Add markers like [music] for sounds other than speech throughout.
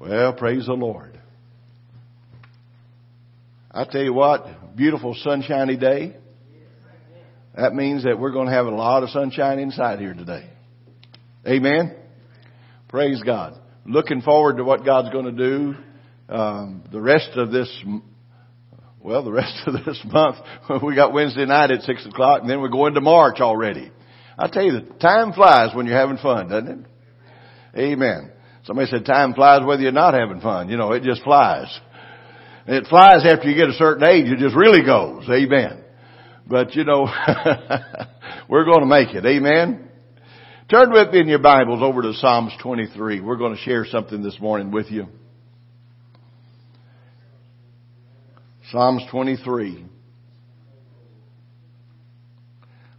Well, praise the Lord. I tell you what, beautiful sunshiny day. That means that we're going to have a lot of sunshine inside here today. Amen. Praise God. Looking forward to what God's going to do. Um, the rest of this, well, the [laughs] rest of this month, [laughs] we got Wednesday night at six o'clock, and then we're going to March already. I tell you, the time flies when you're having fun, doesn't it? Amen. Somebody said time flies whether you're not having fun. You know, it just flies. It flies after you get a certain age. It just really goes. Amen. But you know, [laughs] we're going to make it. Amen. Turn with me in your Bibles over to Psalms 23. We're going to share something this morning with you. Psalms 23.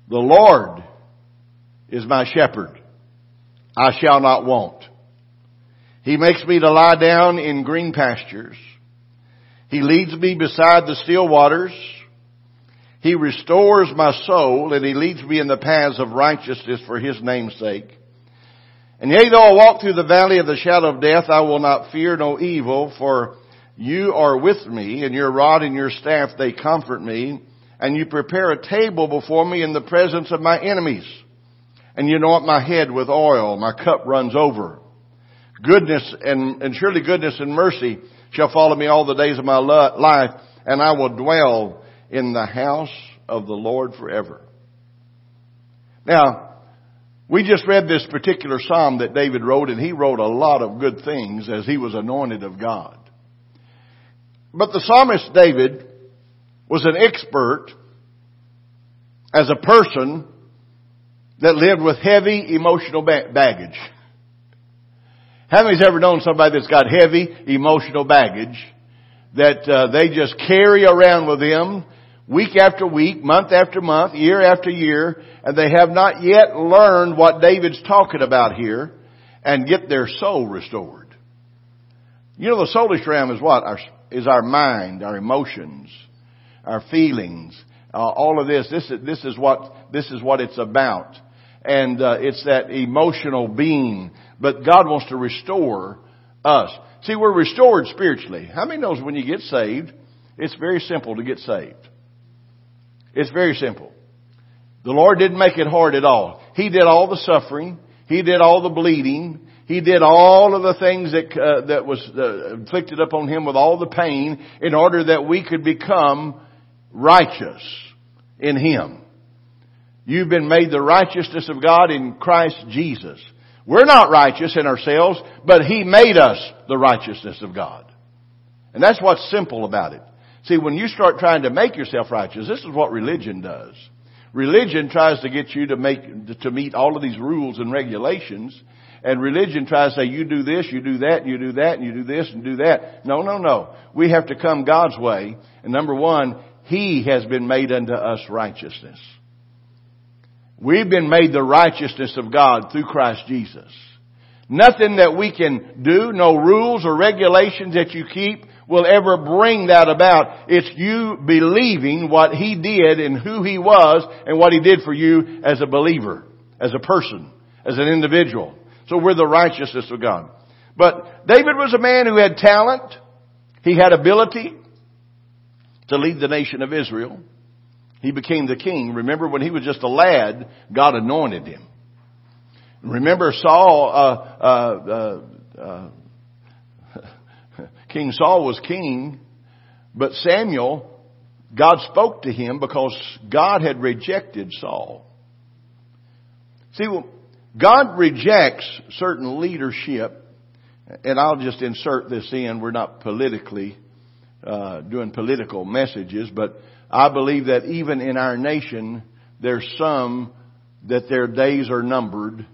The Lord is my shepherd. I shall not want. He makes me to lie down in green pastures. He leads me beside the still waters. He restores my soul and he leads me in the paths of righteousness for his name's sake. And yea, though I walk through the valley of the shadow of death, I will not fear no evil, for you are with me, and your rod and your staff, they comfort me, and you prepare a table before me in the presence of my enemies. And you anoint my head with oil, my cup runs over. Goodness and, and surely goodness and mercy shall follow me all the days of my life, and I will dwell in the house of the Lord forever. Now, we just read this particular psalm that David wrote, and he wrote a lot of good things as he was anointed of God. But the psalmist David was an expert as a person that lived with heavy emotional baggage. How many's ever known somebody that's got heavy emotional baggage that uh, they just carry around with them week after week, month after month, year after year, and they have not yet learned what David's talking about here and get their soul restored. You know, the soulish realm is what? Our, is our mind, our emotions, our feelings, uh, all of this. This is, this is what, this is what it's about. And, uh, it's that emotional being. But God wants to restore us. See, we're restored spiritually. How many knows when you get saved, it's very simple to get saved? It's very simple. The Lord didn't make it hard at all. He did all the suffering. He did all the bleeding. He did all of the things that uh, that was uh, inflicted upon him with all the pain in order that we could become righteous in him. You've been made the righteousness of God in Christ Jesus. We're not righteous in ourselves, but He made us the righteousness of God. And that's what's simple about it. See, when you start trying to make yourself righteous, this is what religion does. Religion tries to get you to make, to meet all of these rules and regulations. And religion tries to say, you do this, you do that, you do that, and you do this and do that. No, no, no. We have to come God's way. And number one, He has been made unto us righteousness. We've been made the righteousness of God through Christ Jesus. Nothing that we can do, no rules or regulations that you keep will ever bring that about. It's you believing what He did and who He was and what He did for you as a believer, as a person, as an individual. So we're the righteousness of God. But David was a man who had talent. He had ability to lead the nation of Israel. He became the king. Remember when he was just a lad, God anointed him. Remember Saul, uh, uh, uh, uh [laughs] King Saul was king, but Samuel, God spoke to him because God had rejected Saul. See, well, God rejects certain leadership, and I'll just insert this in. We're not politically uh, doing political messages, but I believe that even in our nation, there's some that their days are numbered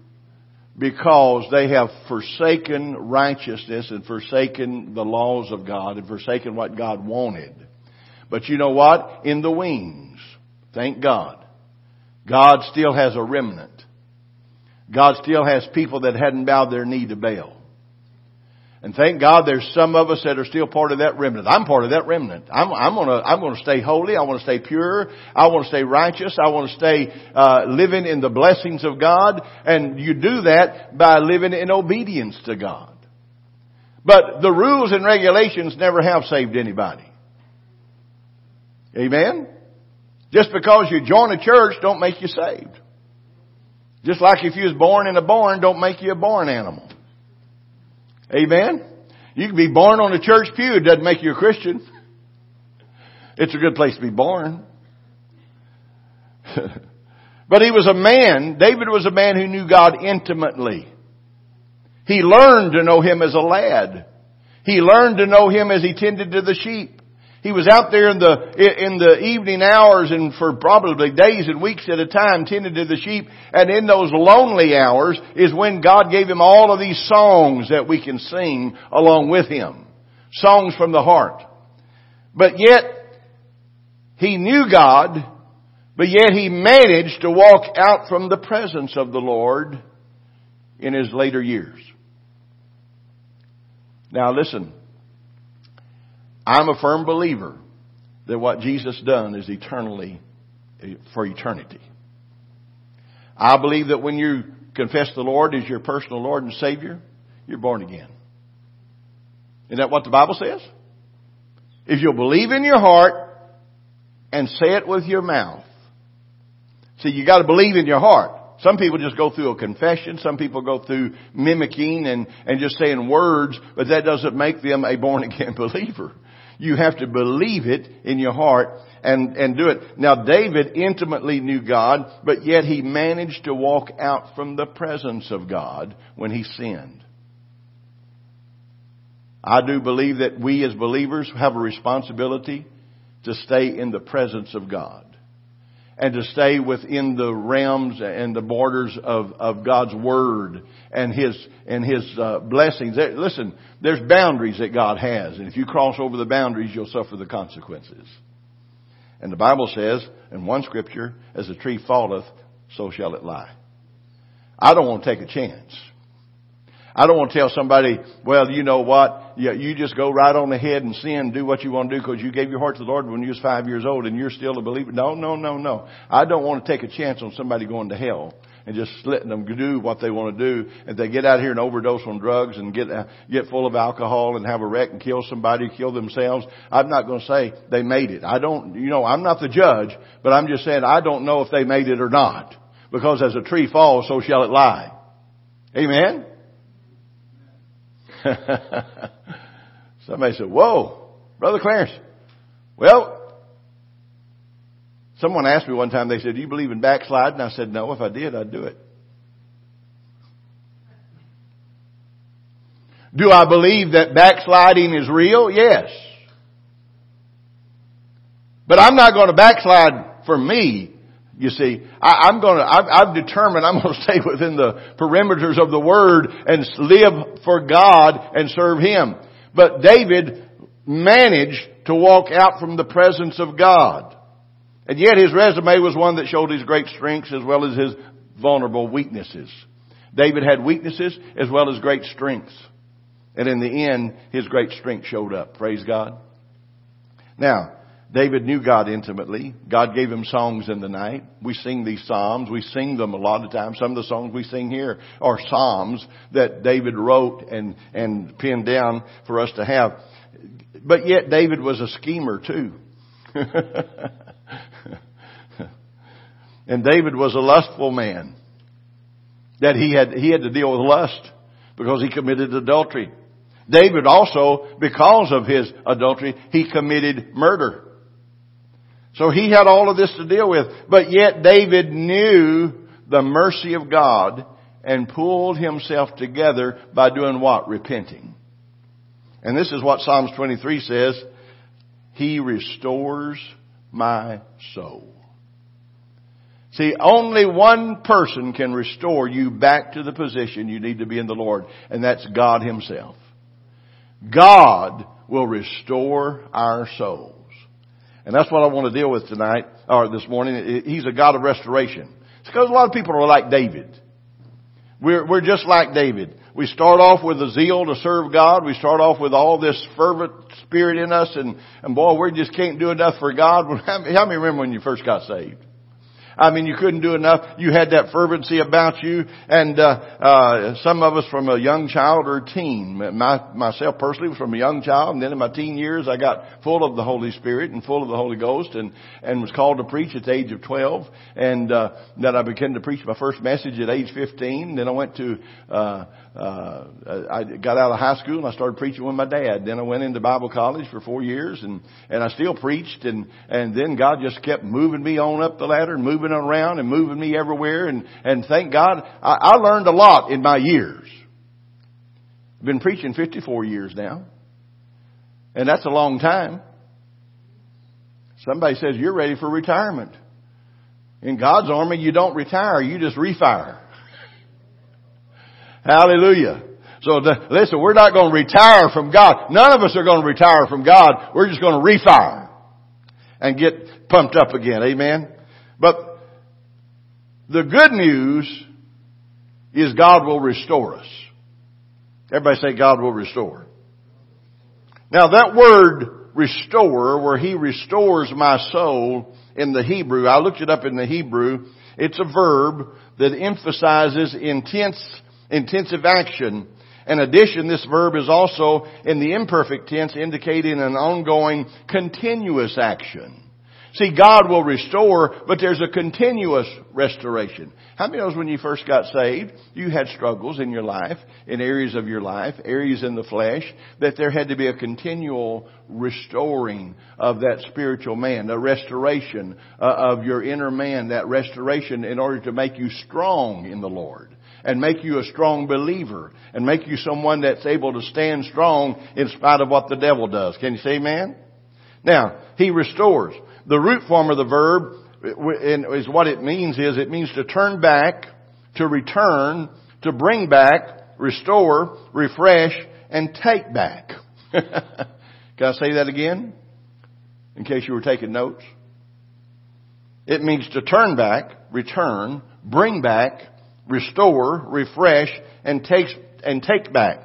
because they have forsaken righteousness and forsaken the laws of God and forsaken what God wanted. But you know what? In the wings, thank God, God still has a remnant. God still has people that hadn't bowed their knee to Baal. And thank God there's some of us that are still part of that remnant. I'm part of that remnant. I'm, I'm gonna, I'm gonna stay holy. I want to stay pure. I want to stay righteous. I want to stay, uh, living in the blessings of God. And you do that by living in obedience to God. But the rules and regulations never have saved anybody. Amen? Just because you join a church don't make you saved. Just like if you was born in a barn don't make you a barn animal. Amen? You can be born on a church pew, it doesn't make you a Christian. It's a good place to be born. [laughs] but he was a man, David was a man who knew God intimately. He learned to know Him as a lad. He learned to know Him as he tended to the sheep. He was out there in the, in the evening hours and for probably days and weeks at a time tending to the sheep. And in those lonely hours is when God gave him all of these songs that we can sing along with him. Songs from the heart. But yet, he knew God, but yet he managed to walk out from the presence of the Lord in his later years. Now listen, I'm a firm believer that what Jesus done is eternally, eh, for eternity. I believe that when you confess the Lord as your personal Lord and Savior, you're born again. Isn't that what the Bible says? If you'll believe in your heart and say it with your mouth. See, you gotta believe in your heart. Some people just go through a confession. Some people go through mimicking and, and just saying words, but that doesn't make them a born again [laughs] believer. You have to believe it in your heart and, and do it. Now David intimately knew God, but yet he managed to walk out from the presence of God when he sinned. I do believe that we as believers have a responsibility to stay in the presence of God and to stay within the realms and the borders of, of God's Word and His, and His uh, blessings. There, listen, there's boundaries that God has, and if you cross over the boundaries, you'll suffer the consequences. And the Bible says, in one scripture, as a tree falleth, so shall it lie. I don't want to take a chance. I don't want to tell somebody, well, you know what? Yeah, you just go right on ahead and sin, do what you want to do because you gave your heart to the Lord when you was five years old and you're still a believer. No, no, no, no. I don't want to take a chance on somebody going to hell and just letting them do what they want to do. If they get out here and overdose on drugs and get uh, get full of alcohol and have a wreck and kill somebody, kill themselves, I'm not going to say they made it. I don't, you know, I'm not the judge, but I'm just saying I don't know if they made it or not. Because as a tree falls, so shall it lie. Amen? [laughs] Somebody said, whoa, Brother Clarence. Well, someone asked me one time, they said, do you believe in backsliding? And I said, no, if I did, I'd do it. Do I believe that backsliding is real? Yes. But I'm not going to backslide for me. You see, I, am to, I've, I've determined I'm to [laughs] stay within the perimeters of the Word and live for God and serve Him. But David managed to walk out from the presence of God. And yet his resume was one that showed his great strengths as well as his vulnerable weaknesses. David had weaknesses as well as great strengths. And in the end, his great strength showed up. Praise God. Now, David knew God intimately. God gave him songs in the night. We sing these psalms. We sing them a lot of times. Some of the songs we sing here are psalms that David wrote and, and penned down for us to have. But yet David was a schemer too. [laughs] and David was a lustful man. That he had, he had to deal with lust because he committed adultery. David also, because of his adultery, he committed murder. So he had all of this to deal with. But yet David knew the mercy of God and pulled himself together by doing what? Repenting. And this is what Psalms 23 says. He restores my soul. See, only one person can restore you back to the position you need to be in the Lord, and that's God Himself. God will restore our soul. And that's what I want to deal with tonight, or this morning. He's a God of restoration. It's because a lot of people are like David. We're, we're just like David. We start off with a zeal to serve God. We start off with all this fervent spirit in us and, and boy, we just can't do enough for God. [laughs] How many remember when you first got saved? I mean, you couldn't do enough. You had that fervency about you, and uh, uh, some of us from a young child or teen. My, myself personally was from a young child, and then in my teen years, I got full of the Holy Spirit and full of the Holy Ghost, and and was called to preach at the age of twelve, and uh, then I began to preach my first message at age fifteen. Then I went to uh, uh, I got out of high school and I started preaching with my dad. Then I went into Bible college for four years and, and I still preached and, and then God just kept moving me on up the ladder and moving around and moving me everywhere and, and thank God I, I learned a lot in my years. I've been preaching 54 years now. And that's a long time. Somebody says you're ready for retirement. In God's army, you don't retire, you just refire. Hallelujah. So the, listen, we're not going to retire from God. None of us are going to retire from God. We're just going to refire and get pumped up again. Amen. But the good news is God will restore us. Everybody say God will restore. Now that word restore, where He restores my soul in the Hebrew, I looked it up in the Hebrew, it's a verb that emphasizes intense intensive action. In addition, this verb is also in the imperfect tense indicating an ongoing continuous action. See, God will restore, but there's a continuous restoration. How many of knows when you first got saved, you had struggles in your life, in areas of your life, areas in the flesh, that there had to be a continual restoring of that spiritual man, a restoration uh, of your inner man, that restoration in order to make you strong in the Lord and make you a strong believer and make you someone that's able to stand strong in spite of what the devil does. Can you say amen? Now, he restores. The root form of the verb is what it means is it means to turn back, to return, to bring back, restore, refresh, and take back. [laughs] Can I say that again? In case you were taking notes. It means to turn back, return, bring back, restore, refresh, and takes and take back.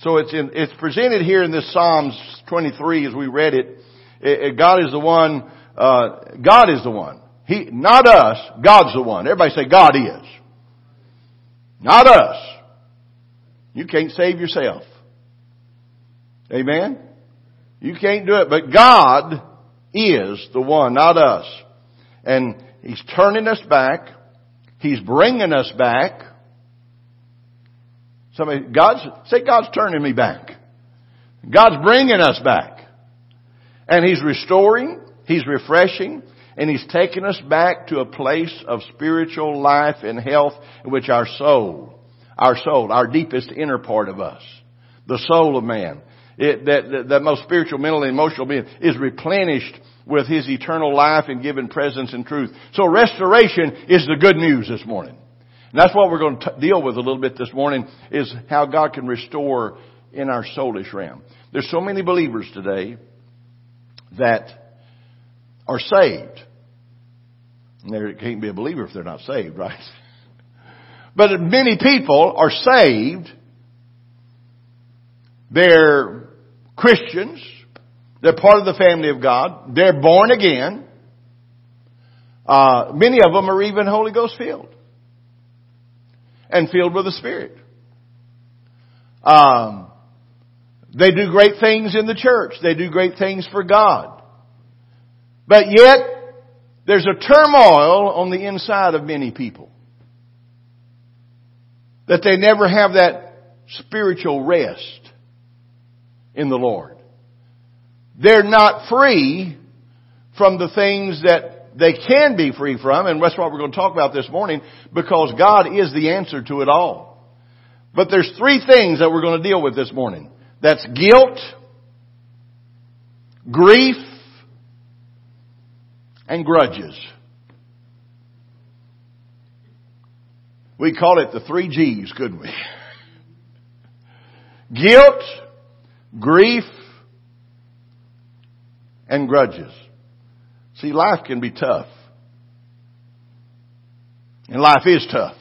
So it's in, it's presented here in this Psalms 23 as we read it. it, it God is the one. Uh, God is the one. He, not us. God's the one. Everybody say God is. Not us. You can't save yourself. Amen. You can't do it, but God is the one, not us. And He's turning us back He's bringing us back. Somebody, God's, say God's turning me back. God's bringing us back. And He's restoring, He's refreshing, and He's taking us back to a place of spiritual life and health in which our soul, our soul, our deepest inner part of us, the soul of man, it, that, that, that most spiritual, mental, and emotional being is replenished with His eternal life and given presence and truth. So restoration is the good news this morning. And that's what we're going to deal with a little bit this morning is how God can restore in our soulish realm. There's so many believers today that are saved. There can't be a believer if they're not saved, right? [laughs] But many people are saved. They're Christians. They're part of the family of God. They're born again. Uh, many of them are even Holy Ghost filled and filled with the Spirit. Um, they do great things in the church. They do great things for God. But yet, there's a turmoil on the inside of many people. That they never have that spiritual rest in the Lord. They're not free from the things that they can be free from, and that's what we're going to talk about this morning, because God is the answer to it all. But there's three things that we're going to deal with this morning. That's guilt, grief, and grudges. We call it the three G's, couldn't we? [laughs] Guilt, grief, and grudges. See, life can be tough. And life is tough.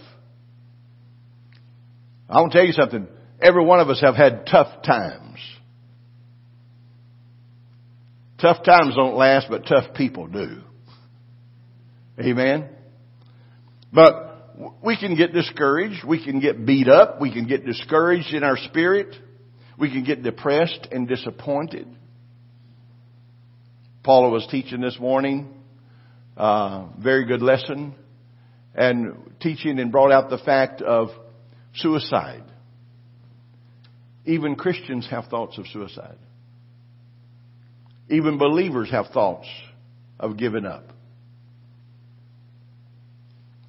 I want to tell you something. Every one of us have had tough times. Tough times don't last, but tough people do. Amen? But we can get discouraged. We can get beat up. We can get discouraged in our spirit. We can get depressed and disappointed. Paula was teaching this morning, uh, very good lesson, and teaching and brought out the fact of suicide. Even Christians have thoughts of suicide. Even believers have thoughts of giving up.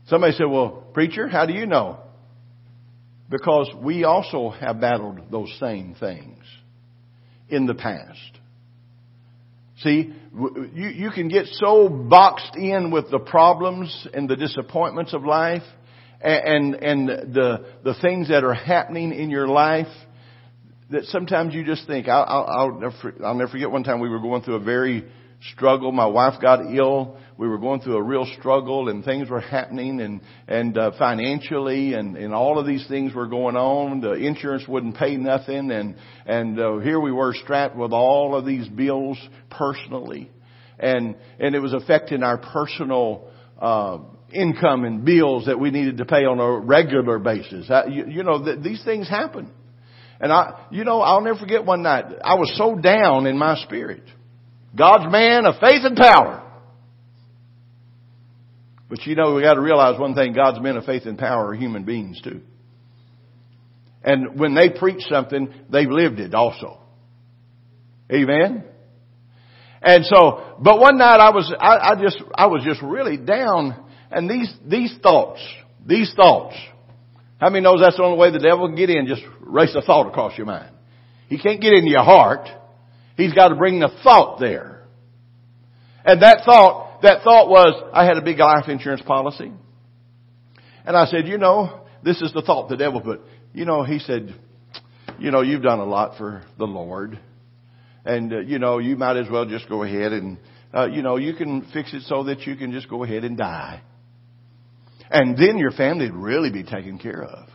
Somebody said, well, preacher, how do you know? Because we also have battled those same things in the past. See, you, you can get so boxed in with the problems and the disappointments of life and, and the, the things that are happening in your life that sometimes you just think, I'll, I'll, I'll, never, I'll never forget one time we were going through a very struggle. My wife got ill. We were going through a real struggle and things were happening and, and, uh, financially and, and all of these things were going on. The insurance wouldn't pay nothing and, and, uh, here we were strapped with all of these bills personally. And, and it was affecting our personal, uh, income and bills that we needed to pay on a regular basis. I, you, you know, th- these things happen. And I, you know, I'll never forget one night. I was so down in my spirit. God's man of faith and power. But you know, we got to realize one thing: God's men of faith and power are human beings too. And when they preach something, they've lived it also. Amen. And so, but one night I was, I, I just, I was just really down, and these these thoughts, these thoughts. How many knows that's the only way the devil can get in? Just race a thought across your mind. He can't get into your heart. He's got to bring the thought there. And that thought, that thought was, I had a big life insurance policy. And I said, you know, this is the thought the devil put. You know, he said, you know, you've done a lot for the Lord. And, uh, you know, you might as well just go ahead and, uh, you know, you can fix it so that you can just go ahead and die. And then your family would really be taken care of.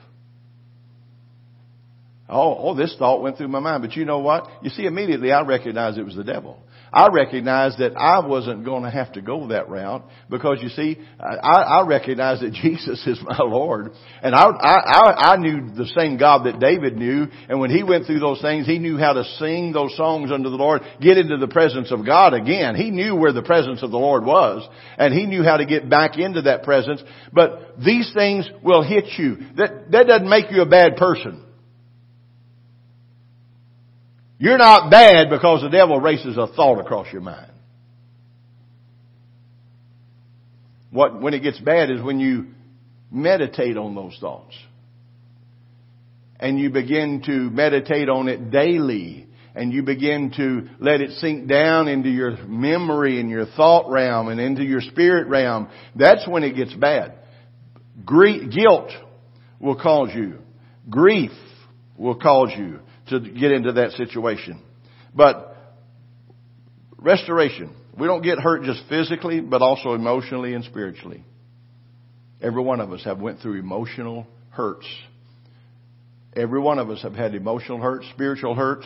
Oh, oh, this thought went through my mind. But you know what? You see, immediately I recognized it was the devil. I recognized that I wasn't going to have to go that route because you see, I, I recognized that [laughs] Jesus is my Lord. And I, I, I knew the same God that David knew. And when he went through those things, he knew how to sing those songs unto the Lord, get into the presence of God again. He knew where the presence of the Lord was. And he knew how to get back into that presence. But these things will hit you. That, that doesn't make you a bad person. You're not bad because the devil races a thought across your mind. What, when it gets bad is when you meditate on those thoughts. And you begin to meditate on it daily. And you begin to let it sink down into your memory and your thought realm and into your spirit realm. That's when it gets bad. guilt will cause you. Grief will cause you to get into that situation. But restoration. We don't get hurt just physically, but also emotionally and spiritually. Every one of us have went through emotional hurts. Every one of us have had emotional hurts, spiritual hurts.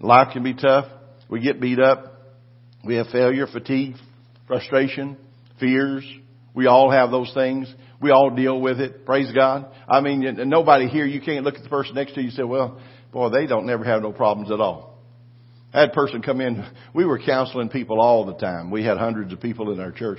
Life can be tough. We get beat up. We have failure, fatigue, frustration, fears. We all have those things. We all deal with it. Praise God. I mean, nobody here, you can't look at the person next to you and say, well, Boy, they don't never have no problems at all. I had a person come in. We were counseling people all the time. We had hundreds of people in our church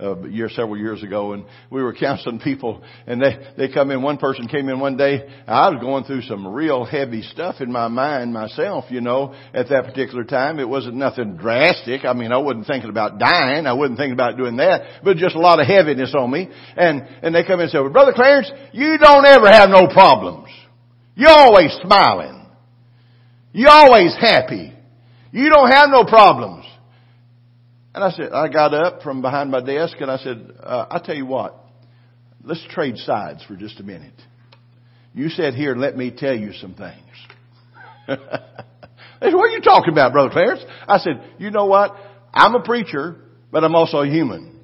uh, year several years ago, and we were [laughs] counseling people. And they they come in. One person came in one day. I was going through some real heavy stuff in my mind myself. You know, at that particular time, it wasn't nothing drastic. I mean, I wasn't thinking about dying. I wasn't thinking about doing that, but just a lot of heaviness on me. And and they come in and say, well, "Brother Clarence, you don't ever have no problems." You're always smiling. You're always happy. You don't have no problems. And I said, I got up from behind my desk and I said, uh, I tell you what, let's trade sides for just a minute. You said here, and let me tell you some things. [laughs] they said, what are you talking about, Brother Clarence? I said, you know what? I'm a preacher, but I'm also a human.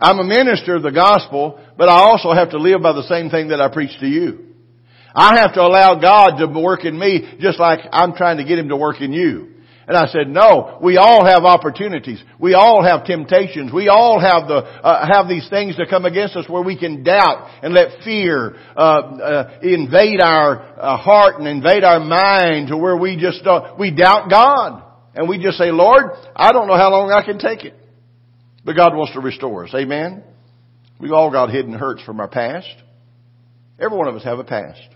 I'm a minister of the gospel, but I also have to live by the same thing that I preach to you. I have to allow God to work in me just like I'm trying to get Him to work in you. And I said, no, we all have opportunities. We all have temptations. We all have the, uh, have these things that come against us where we can doubt and let fear, uh, uh, invade our uh, heart and invade our mind to where we just, we doubt God. And we just say, Lord, I don't know how long I can take it. But God wants to restore us. Amen? We've all got hidden hurts from our past. Every one of us have a past.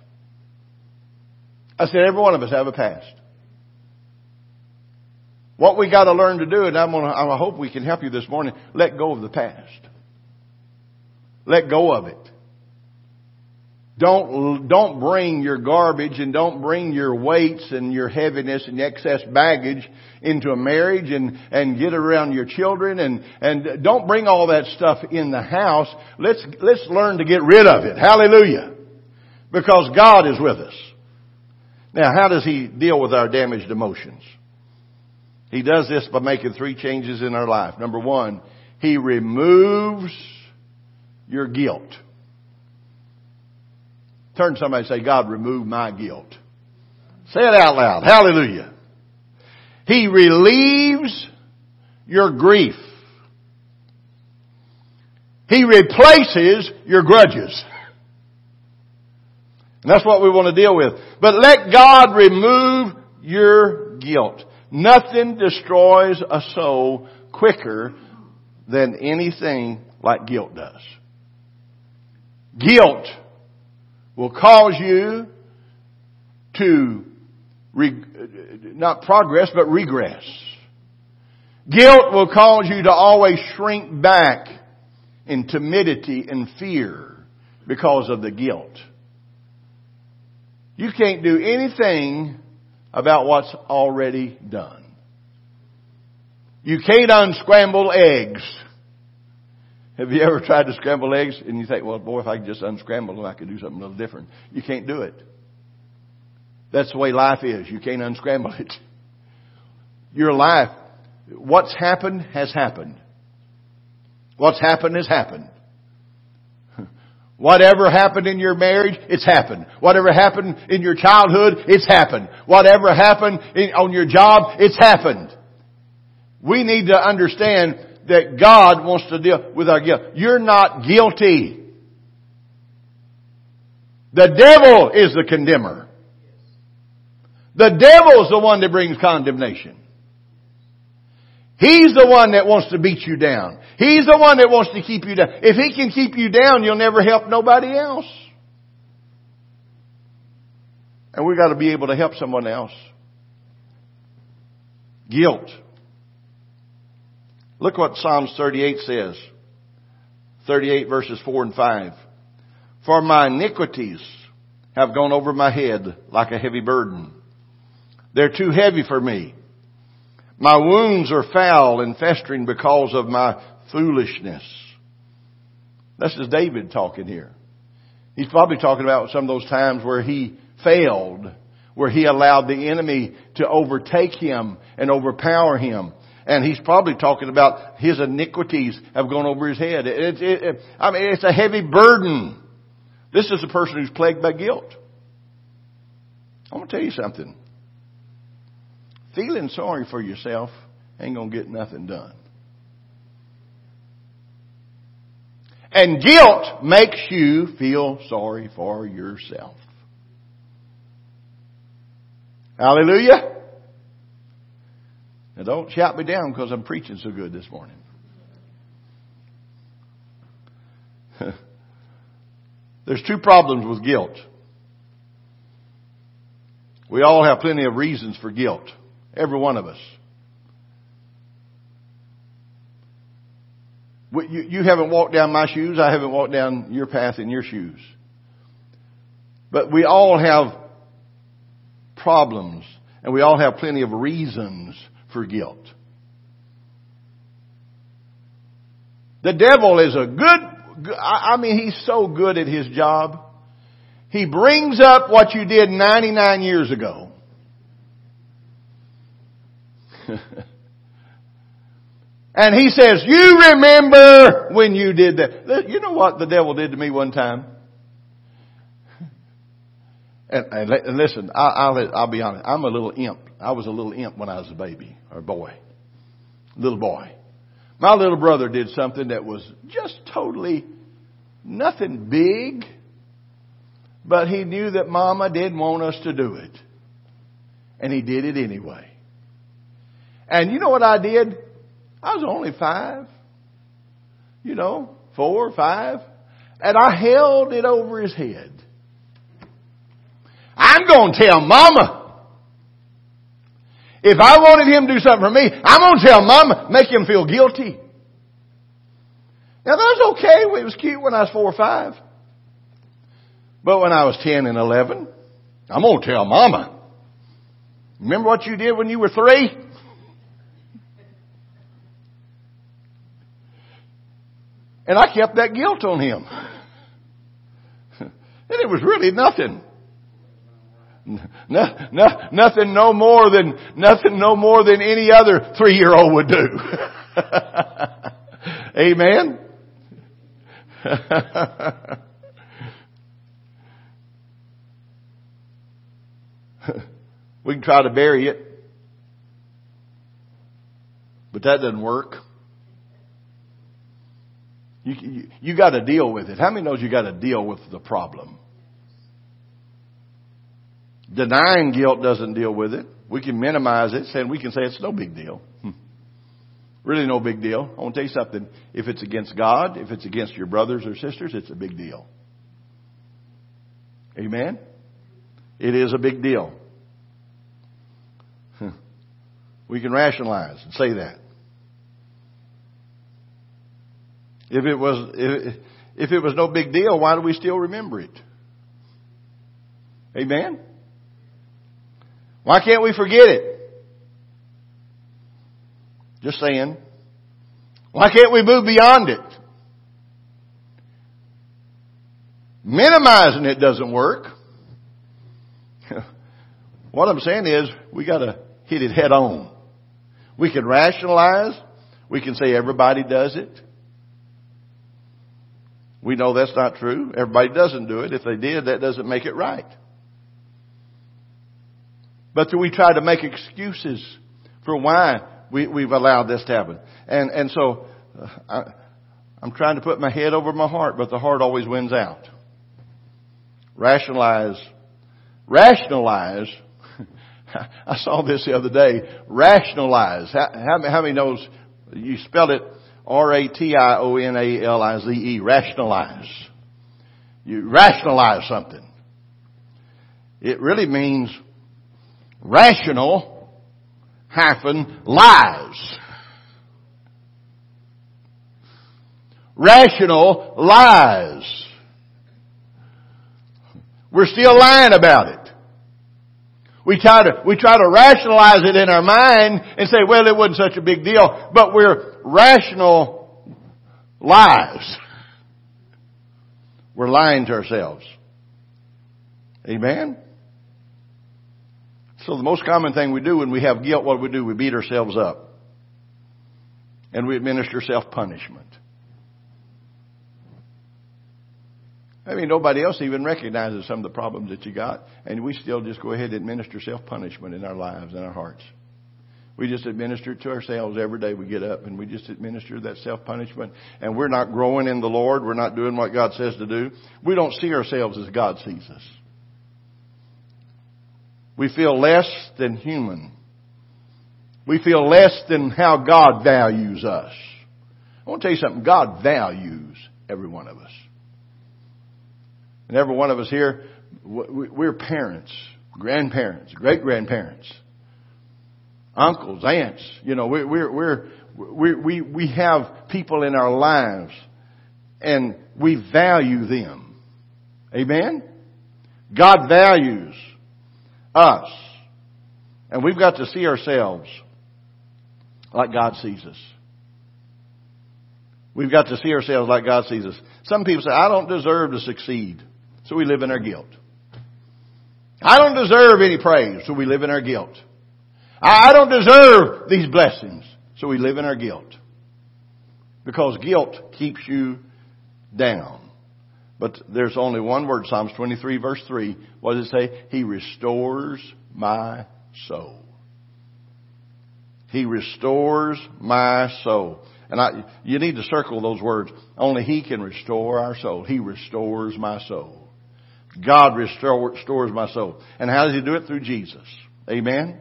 I said every one of us have a past. What we got to learn to do, and I'm gonna, I hope we can help you this morning, let go of the past. Let go of it. Don't, don't bring your garbage and don't bring your weights and your heaviness and excess baggage into a marriage and, and get around your children and, and don't bring all that stuff in the house. Let's, let's learn to get rid of it. Hallelujah. Because God is with us. Now, how does He deal with our damaged emotions? He does this by making three changes in our life. Number one, He removes your guilt. Turn to somebody and say, God, remove my guilt. Say it out loud. Hallelujah. He relieves your grief. He replaces your grudges. And that's what we want to deal with. But let God remove your guilt. Nothing destroys a soul quicker than anything like guilt does. Guilt will cause you to re, not progress, but regress. Guilt will cause you to always shrink back in timidity and fear because of the guilt. You can't do anything about what's already done. You can't unscramble eggs. Have you ever tried to scramble eggs and you think, well, boy, if I could just unscramble them, I could do something a little different. You can't do it. That's the way life is. You can't unscramble it. Your life, what's happened has happened. What's happened has happened. Whatever happened in your marriage, it's happened. Whatever happened in your childhood, it's happened. Whatever happened in, on your job, it's happened. We need to understand that God wants to deal with our guilt. You're not guilty. The devil is the condemner. The devil is the one that brings condemnation. He's the one that wants to beat you down. He's the one that wants to keep you down. If he can keep you down, you'll never help nobody else. And we've got to be able to help someone else. Guilt. Look what Psalms 38 says. 38 verses 4 and 5. For my iniquities have gone over my head like a heavy burden. They're too heavy for me. My wounds are foul and festering because of my foolishness. This is David talking here. He's probably talking about some of those times where he failed, where he allowed the enemy to overtake him and overpower him. And he's probably talking about his iniquities have gone over his head. It, it, it, I mean, it's a heavy burden. This is a person who's plagued by guilt. I'm going to tell you something. Feeling sorry for yourself ain't going to get nothing done. And guilt makes you feel sorry for yourself. Hallelujah. Now don't shout me down because I'm preaching so good this morning. [laughs] There's two problems with guilt. We all have plenty of reasons for guilt. Every one of us. You, you haven't walked down my shoes. I haven't walked down your path in your shoes. But we all have problems and we all have plenty of reasons for guilt. The devil is a good, I mean, he's so good at his job. He brings up what you did 99 years ago. [laughs] and he says, you remember when you did that. You know what the devil did to me one time? [laughs] And, and, listen, I, I'll, I'll be honest. I'm a little imp. I was a little imp when I was a baby or boy, little boy. My little brother did something that was just totally nothing big, but he knew that Mama didn't want us to do it, and he did it anyway. And you know what I did? I was only five, you know, four, or five, and I held it over his head. I'm going to tell mama. If I wanted him to do something for me, I'm going to tell mama, make him feel guilty. Now that was okay. It was cute when I was four or five. But when I was 10 and 11, I'm going to tell mama. Remember what you did when you were three? And I kept that guilt on him. [laughs] and it was really nothing. No, no, nothing no more than, nothing no more than any other three year old would do. [laughs] Amen? [laughs] we can try to bury it, but that doesn't work. You, you, you got to deal with it. How many knows you got to deal with the problem? Denying guilt doesn't deal with it. We can minimize it, saying we can say it's no big deal. Hmm. Really no big deal. I want to tell you something. If it's against God, if it's against your brothers or sisters, it's a big deal. Amen? It is a big deal. We can rationalize and say that. If it was, if, if it was no big deal, why do we still remember it? Amen? Why can't we forget it? Just saying. Why can't we move beyond it? Minimizing it doesn't work. [laughs] what I'm saying is we gotta hit it head on. We can rationalize. We can say everybody does it. We know that's not true. Everybody doesn't do it. If they did, that doesn't make it right. But we try to make excuses for why we, we've allowed this to happen. And, and so, uh, I, I'm trying to put my head over my heart, but the heart always wins out. Rationalize. Rationalize. [laughs] I saw this the other day. Rationalize. How, how, how many knows you spell it R-A-T-I-O-N-A-L-I-Z-E. Rationalize. You rationalize something. It really means rational hyphen lies. Rational lies. We're still lying about it. We try to, we try to rationalize it in our mind and say, well, it wasn't such a big deal, but we're rational lies. We're lying to ourselves. Amen? So the most common thing we do when we have guilt, what do we do? We beat ourselves up. And we administer self-punishment. I mean, nobody else even recognizes some of the problems that you got, and we still just go ahead and administer self-punishment in our lives and our hearts. We just administer it to ourselves every day we get up, and we just administer that self-punishment, and we're not growing in the Lord. We're not doing what God says to do. We don't see ourselves as God sees us. We feel less than human. We feel less than how God values us. I want to tell you something. God values every one of us. And every one of us here, we're parents, grandparents, great grandparents, uncles, aunts. You know, we're, we're, we're, we, we have people in our lives and we value them. Amen? God values us. And we've got to see ourselves like God sees us. We've got to see ourselves like God sees us. Some people say, I don't deserve to succeed. So we live in our guilt. I don't deserve any praise, so we live in our guilt. I don't deserve these blessings, so we live in our guilt. Because guilt keeps you down. But there's only one word, Psalms 23 verse 3. What does it say? He restores my soul. He restores my soul. And I, you need to circle those words. Only He can restore our soul. He restores my soul. God restores my soul. And how does He do it? Through Jesus. Amen?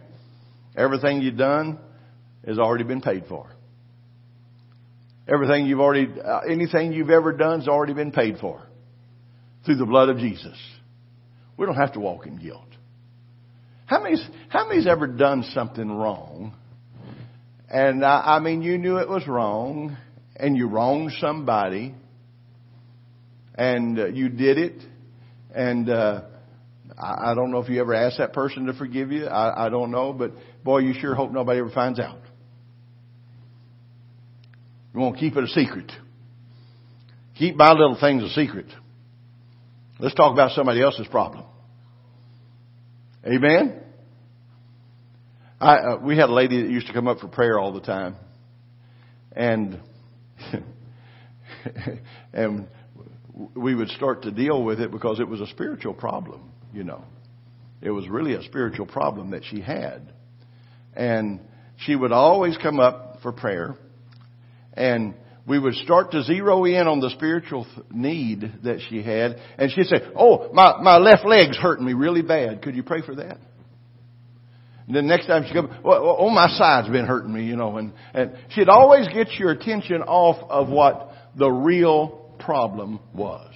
Everything you've done has already been paid for. Everything you've already, uh, anything you've ever done has already been paid for through the blood of Jesus. We don't have to walk in guilt. How many's, how many's ever done something wrong? And I mean, you knew it was wrong, and you wronged somebody, and uh, you did it, and uh, I, I don't know if you ever asked that person to forgive you. I, I don't know, but boy, you sure hope nobody ever finds out. You want to keep it a secret. Keep my little things a secret. Let's talk about somebody else's problem. Amen? I, uh, we had a lady that used to come up for prayer all the time. And, [laughs] and we would start to deal with it because it was a spiritual problem, you know. It was really a spiritual problem that she had. And she would always come up for prayer and we would start to zero in on the spiritual need that she had, and she'd say, "Oh, my my left leg's hurting me really bad. Could you pray for that?" And then next time she'd come, "Oh, my side's been hurting me," you know, and and she'd always get your attention off of what the real problem was.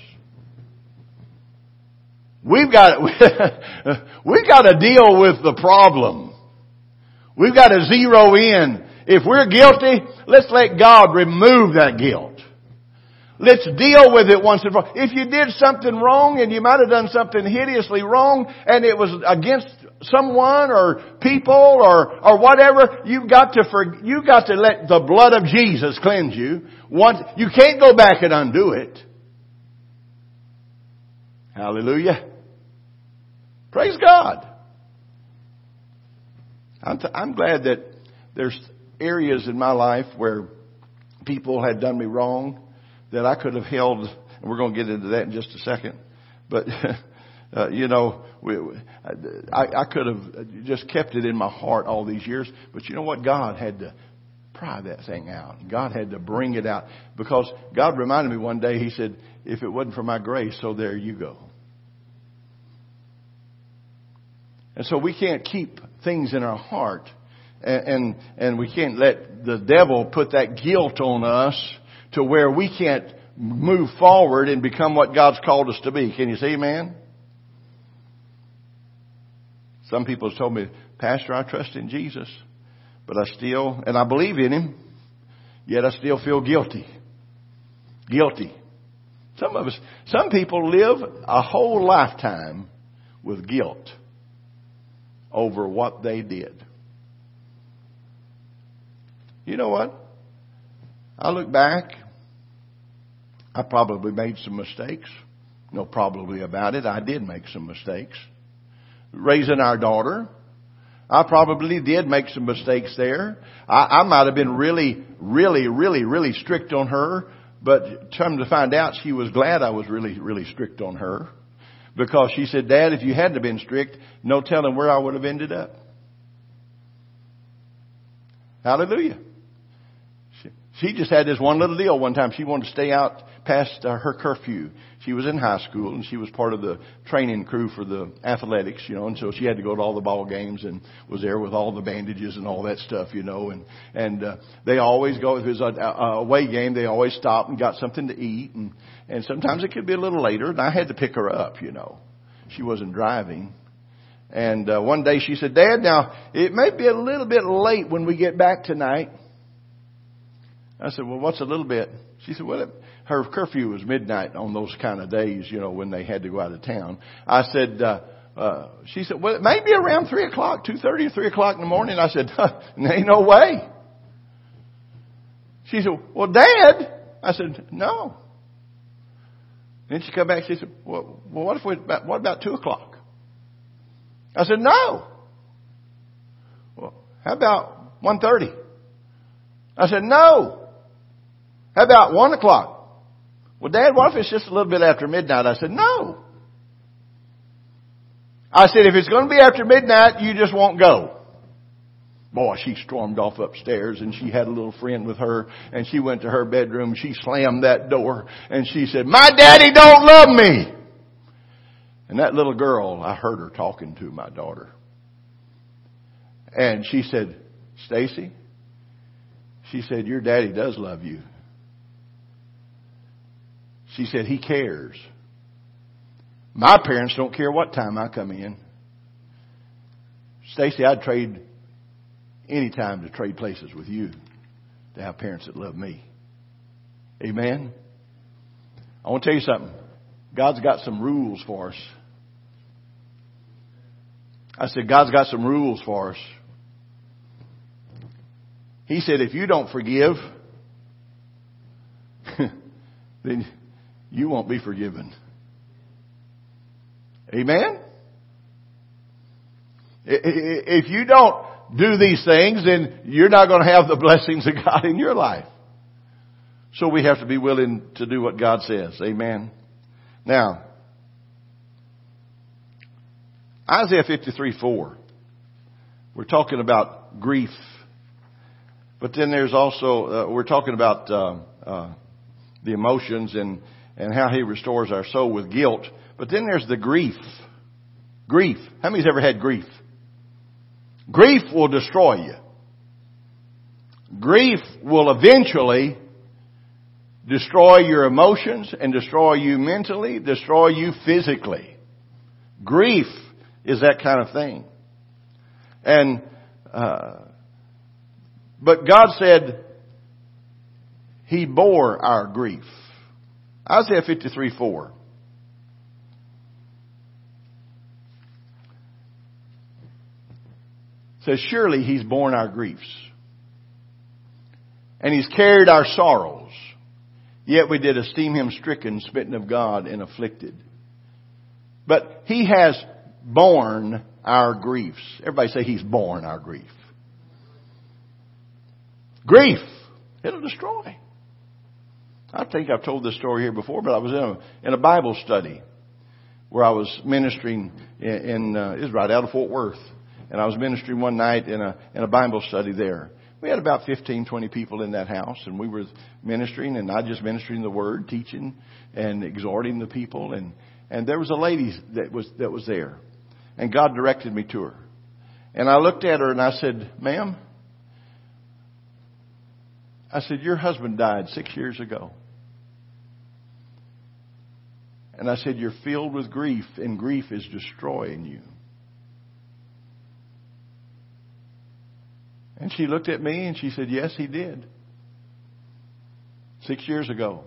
We've got [laughs] we've got to deal with the problem. We've got to zero in if we're guilty, let's let God remove that guilt. Let's deal with it once and for all. If you did something wrong and you might have done something hideously wrong and it was against someone or people or, or whatever, you've got to for, you've got to let the blood of Jesus cleanse you. Once, you can't go back and undo it. Hallelujah. Praise God. I'm, t- I'm glad that there's areas in my life where people had done me wrong that I could have held, and we're going to get into that in just a second. But, [laughs] uh, you know, we, I, I could have just kept it in my heart all these years. But you know what? God had to pry that thing out. God had to bring it out. Because God reminded me one day, He said, if it wasn't for my grace, so there you go. And so we can't keep things in our heart and, and, and we can't let the devil put that guilt on us to where we can't move forward and become what God's called us to be. Can you see, man? Some people have told me, Pastor, I trust in Jesus, but I still, and I believe in Him, yet I still feel guilty. Guilty. Some of us, some people live a whole lifetime with guilt over what they did. You know what? I look back. I probably made some mistakes. No probably about it. I did make some mistakes. Raising our daughter. I probably did make some mistakes there. I, I might have been really, really, really, really strict on her, but come to find out she was glad I was really, really strict on her. Because she said, Dad, if you hadn't been strict, no telling where I would have ended up. Hallelujah. She just had this one little deal one time. She wanted to stay out past uh, her curfew. She was in high school and she was part of the training crew for the athletics, you know, and so she had to go to all the ball games and was there with all the bandages and all that stuff, you know, and, and, uh, they always go, if it was a, a away game, they always stopped and got something to eat and, and sometimes it could be a little later and I had to pick her up, you know. She wasn't driving. And, uh, one day she said, Dad, now, it may be a little bit late when we get back tonight. I said, well, what's a little bit? She said, well, her curfew was midnight on those kind of days, you know, when they had to go out of town. I said, uh, uh, she said, well, it may be around three o'clock, two thirty or three o'clock in the morning. I said, [laughs] huh, ain't no way. She said, well, Dad. I said, no. Then she come back. She said, well, what if we, what about two o'clock? I said, no. Well, how about one thirty? I said, no. How about one o'clock? Well, Dad, what if it's just a little bit after midnight? I said, no. I said, if it's going to be after midnight, you just won't go. Boy, she stormed off upstairs and she had a little friend with her and she went to her bedroom. She slammed that door and she said, my daddy don't love me. And that little girl, I heard her talking to my daughter. And she said, Stacy, she said, your daddy does love you. She said, he cares. My parents don't care what time I come in. Stacy, I'd trade any time to trade places with you to have parents that love me. Amen. I want to tell you something. God's got some rules for us. I said, God's got some rules for us. He said, if you don't forgive, [laughs] then you won't be forgiven. Amen? If you don't do these things, then you're not going to have the blessings of God in your life. So we have to be willing to do what God says. Amen. Now, Isaiah 53 4. We're talking about grief. But then there's also, uh, we're talking about uh, uh, the emotions and, and how he restores our soul with guilt. But then there's the grief. Grief. How many's ever had grief? Grief will destroy you. Grief will eventually destroy your emotions and destroy you mentally, destroy you physically. Grief is that kind of thing. And, uh, but God said He bore our grief. Isaiah 53 4. Says, Surely He's borne our griefs. And He's carried our sorrows. Yet we did esteem Him stricken, smitten of God, and afflicted. But He has borne our griefs. Everybody say He's borne our grief. Grief. It'll destroy. I think I've told this story here before, but I was in a, in a Bible study where I was ministering in, in uh, it was right out of Fort Worth and I was ministering one night in a in a Bible study there. We had about 15, 20 people in that house, and we were ministering, and not just ministering the word, teaching and exhorting the people, and and there was a lady that was that was there, and God directed me to her, and I looked at her and I said, "Ma'am," I said, "Your husband died six years ago." And I said, You're filled with grief, and grief is destroying you. And she looked at me and she said, Yes, he did. Six years ago.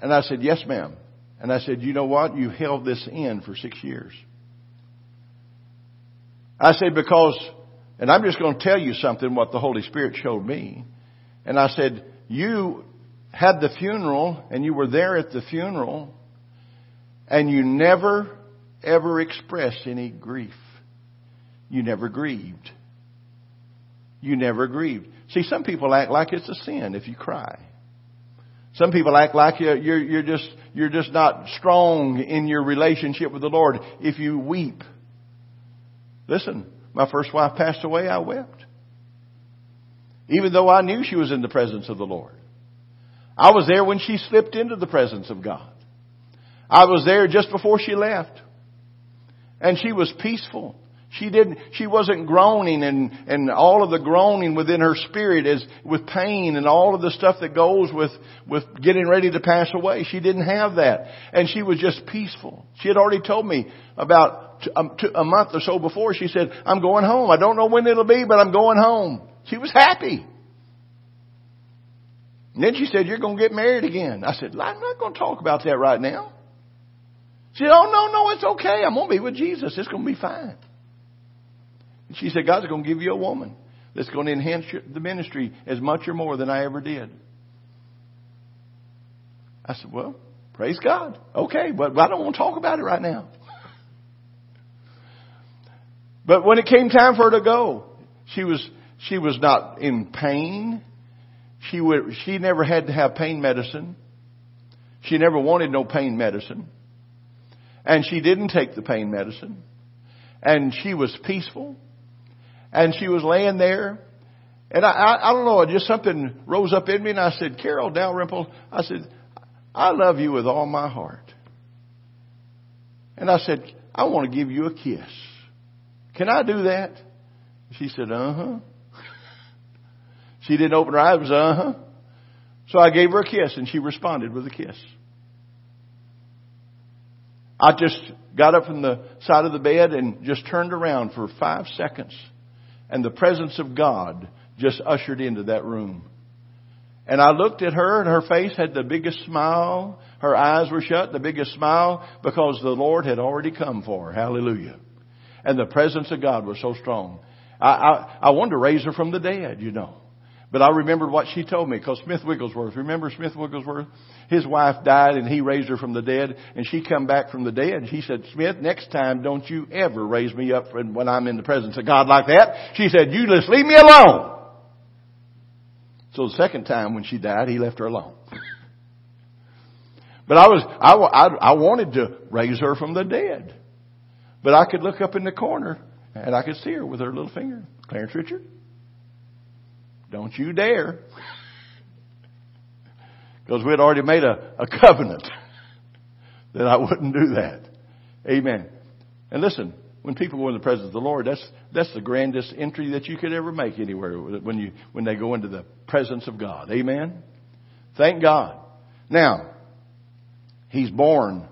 And I said, Yes, ma'am. And I said, You know what? You held this in for six years. I said, Because, and I'm just going to tell you something what the Holy Spirit showed me. And I said, You had the funeral and you were there at the funeral and you never ever expressed any grief. You never grieved you never grieved. See, some people act like it's a sin if you cry. Some people act like you're, you're, just, you're just not strong in your relationship with the Lord if you weep. Listen, my first wife passed away, I wept. Even though I knew she was in the presence of the Lord. I was there when she slipped into the presence of God. I was there just before she left. And she was peaceful. She didn't, she wasn't groaning and, and all of the groaning within her spirit is with pain and all of the stuff that goes with, with getting ready to pass away. She didn't have that. And she was just peaceful. She had already told me about um, a month or so before, she said, I'm going home. I don't know when it'll be, but I'm going home. She was happy. And then she said, you're going to get married again. I said, I'm not going to talk about that right now. She said, oh no, no, it's okay. I'm going to be with Jesus. It's going to be fine. She said, God's going to give you a woman that's going to enhance the ministry as much or more than I ever did. I said, well, praise God. Okay, but I don't want to talk about it right now. But when it came time for her to go, she was, she was not in pain. She would, she never had to have pain medicine. She never wanted no pain medicine. And she didn't take the pain medicine. And she was peaceful. And she was laying there. And I, I, I don't know, just something rose up in me and I said, Carol Dalrymple, I said, I love you with all my heart. And I said, I want to give you a kiss. Can I do that? She said, uh huh. [laughs] she didn't open her eyes, uh huh. So I gave her a kiss and she responded with a kiss. I just got up from the side of the bed and just turned around for five seconds. And the presence of God just ushered into that room. And I looked at her and her face had the biggest smile. Her eyes were shut, the biggest smile, because the Lord had already come for her. Hallelujah. And the presence of God was so strong. I, I, I wanted to raise her from the dead, you know. But I remembered what she told me because Smith Wigglesworth, remember Smith Wigglesworth? His wife died and he raised her from the dead and she come back from the dead and he said, Smith, next time don't you ever raise me up when I'm in the presence of God like that. She said, you just leave me alone. So the second time when she died, he left her alone. but I was, I, I, I wanted to raise her from the dead. But I could look up in the corner and I could see her with her little finger. Clarence Richard, don't you dare. Because we had already made a, a covenant [laughs] that I wouldn't do that. Amen. And listen, when people go in the presence of the Lord, that's, that's the grandest entry that you could ever make anywhere when you, when they go into the presence of God. Amen? Thank God. Now, He's borne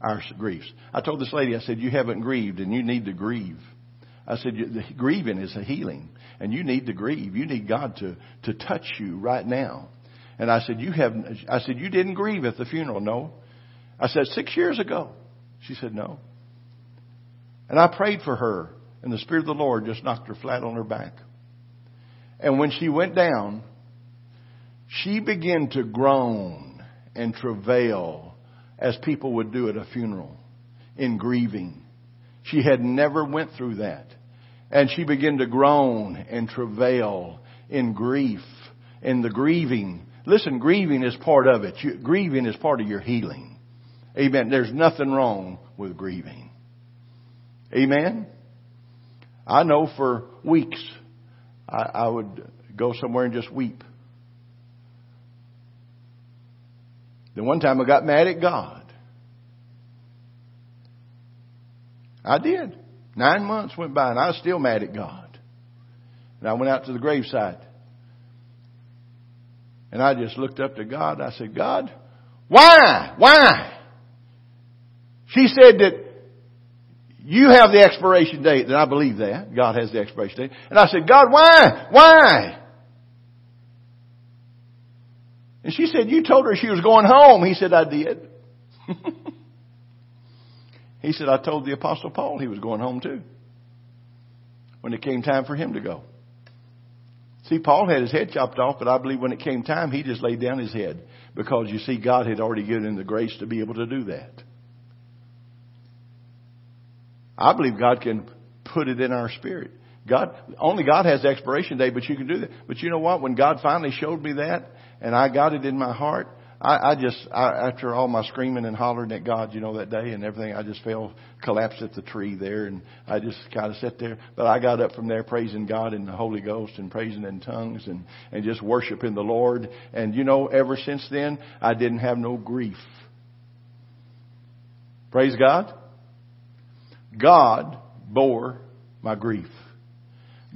our griefs. I told this lady, I said, you haven't grieved and you need to grieve. I said, grieving is a healing and you need to grieve. You need God to, to touch you right now. And I said, you have, I said, you didn't grieve at the funeral. No. I said, six years ago. She said, no. And I prayed for her, and the Spirit of the Lord just knocked her flat on her back. And when she went down, she began to groan and travail as people would do at a funeral in grieving. She had never went through that. And she began to groan and travail in grief and the grieving. Listen, grieving is part of it. grieving is part of your healing. Amen. There's nothing wrong with grieving. Amen? I know for weeks I, I would go somewhere and just weep. Then one time I got mad at God. I did. Nine months went by and I was still mad at God. And I went out to the graveside. And I just looked up to God. I said, God, why? Why? She said that you have the expiration date, and I believe that. God has the expiration date. And I said, God, why? Why? And she said, you told her she was going home. He said, I did. [laughs] he said, I told the apostle Paul he was going home too. When it came time for him to go. See, Paul had his head chopped off, but I believe when it came time, he just laid down his head. Because you see, God had already given him the grace to be able to do that. I believe God can put it in our spirit. God, only God has expiration date, but you can do that. But you know what? When God finally showed me that, and I got it in my heart, I, I just, I, after all my screaming and hollering at God, you know, that day and everything, I just fell, collapsed at the tree there, and I just kind of sat there. But I got up from there praising God in the Holy Ghost and praising in tongues and, and just worshiping the Lord. And you know, ever since then, I didn't have no grief. Praise God. God bore my grief.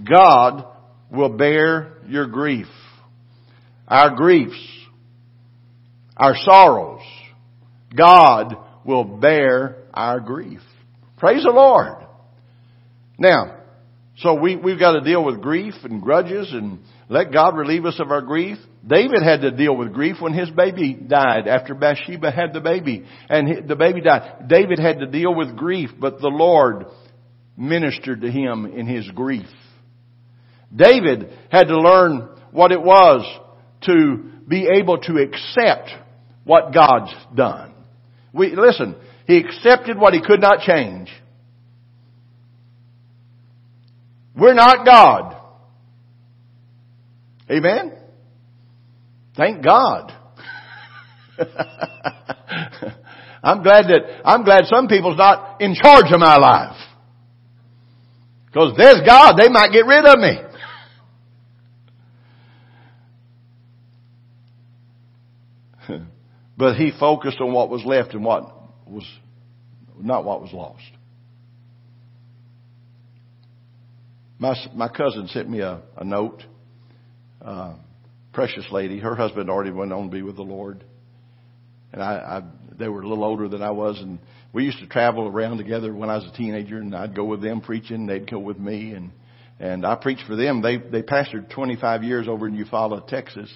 God will bear your grief. Our griefs, our sorrows. God will bear our grief. Praise the Lord. Now, so we, we've got to deal with grief and grudges and let God relieve us of our grief. David had to deal with grief when his baby died after Bathsheba had the baby and the baby died. David had to deal with grief, but the Lord ministered to him in his grief. David had to learn what it was to be able to accept what God's done. We, listen, he accepted what he could not change. We're not God. Amen? Thank God. [laughs] I'm glad that, I'm glad some people's not in charge of my life. Because there's God, they might get rid of me. [laughs] but he focused on what was left and what was not what was lost. My my cousin sent me a, a note. Uh, precious lady, her husband already went on to be with the Lord, and I, I they were a little older than I was, and we used to travel around together when I was a teenager, and I'd go with them preaching, And they'd go with me, and and I preached for them. They they pastored 25 years over in Eufaula, Texas,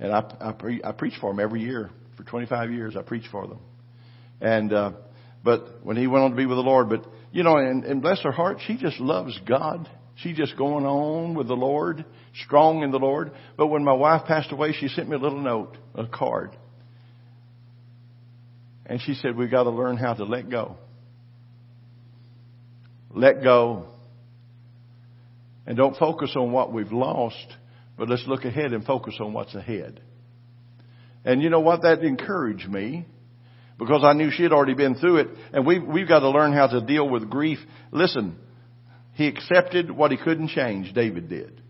and I I, pre- I preached for them every year for 25 years. I preached for them, and uh, but when he went on to be with the Lord, but you know, and, and bless her heart, she just loves God. She's just going on with the Lord, strong in the Lord. But when my wife passed away, she sent me a little note, a card. And she said, we've got to learn how to let go. Let go. And don't focus on what we've lost, but let's look ahead and focus on what's ahead. And you know what? That encouraged me because I knew she had already been through it. And we've, we've got to learn how to deal with grief. Listen, he accepted what he couldn't change. David did.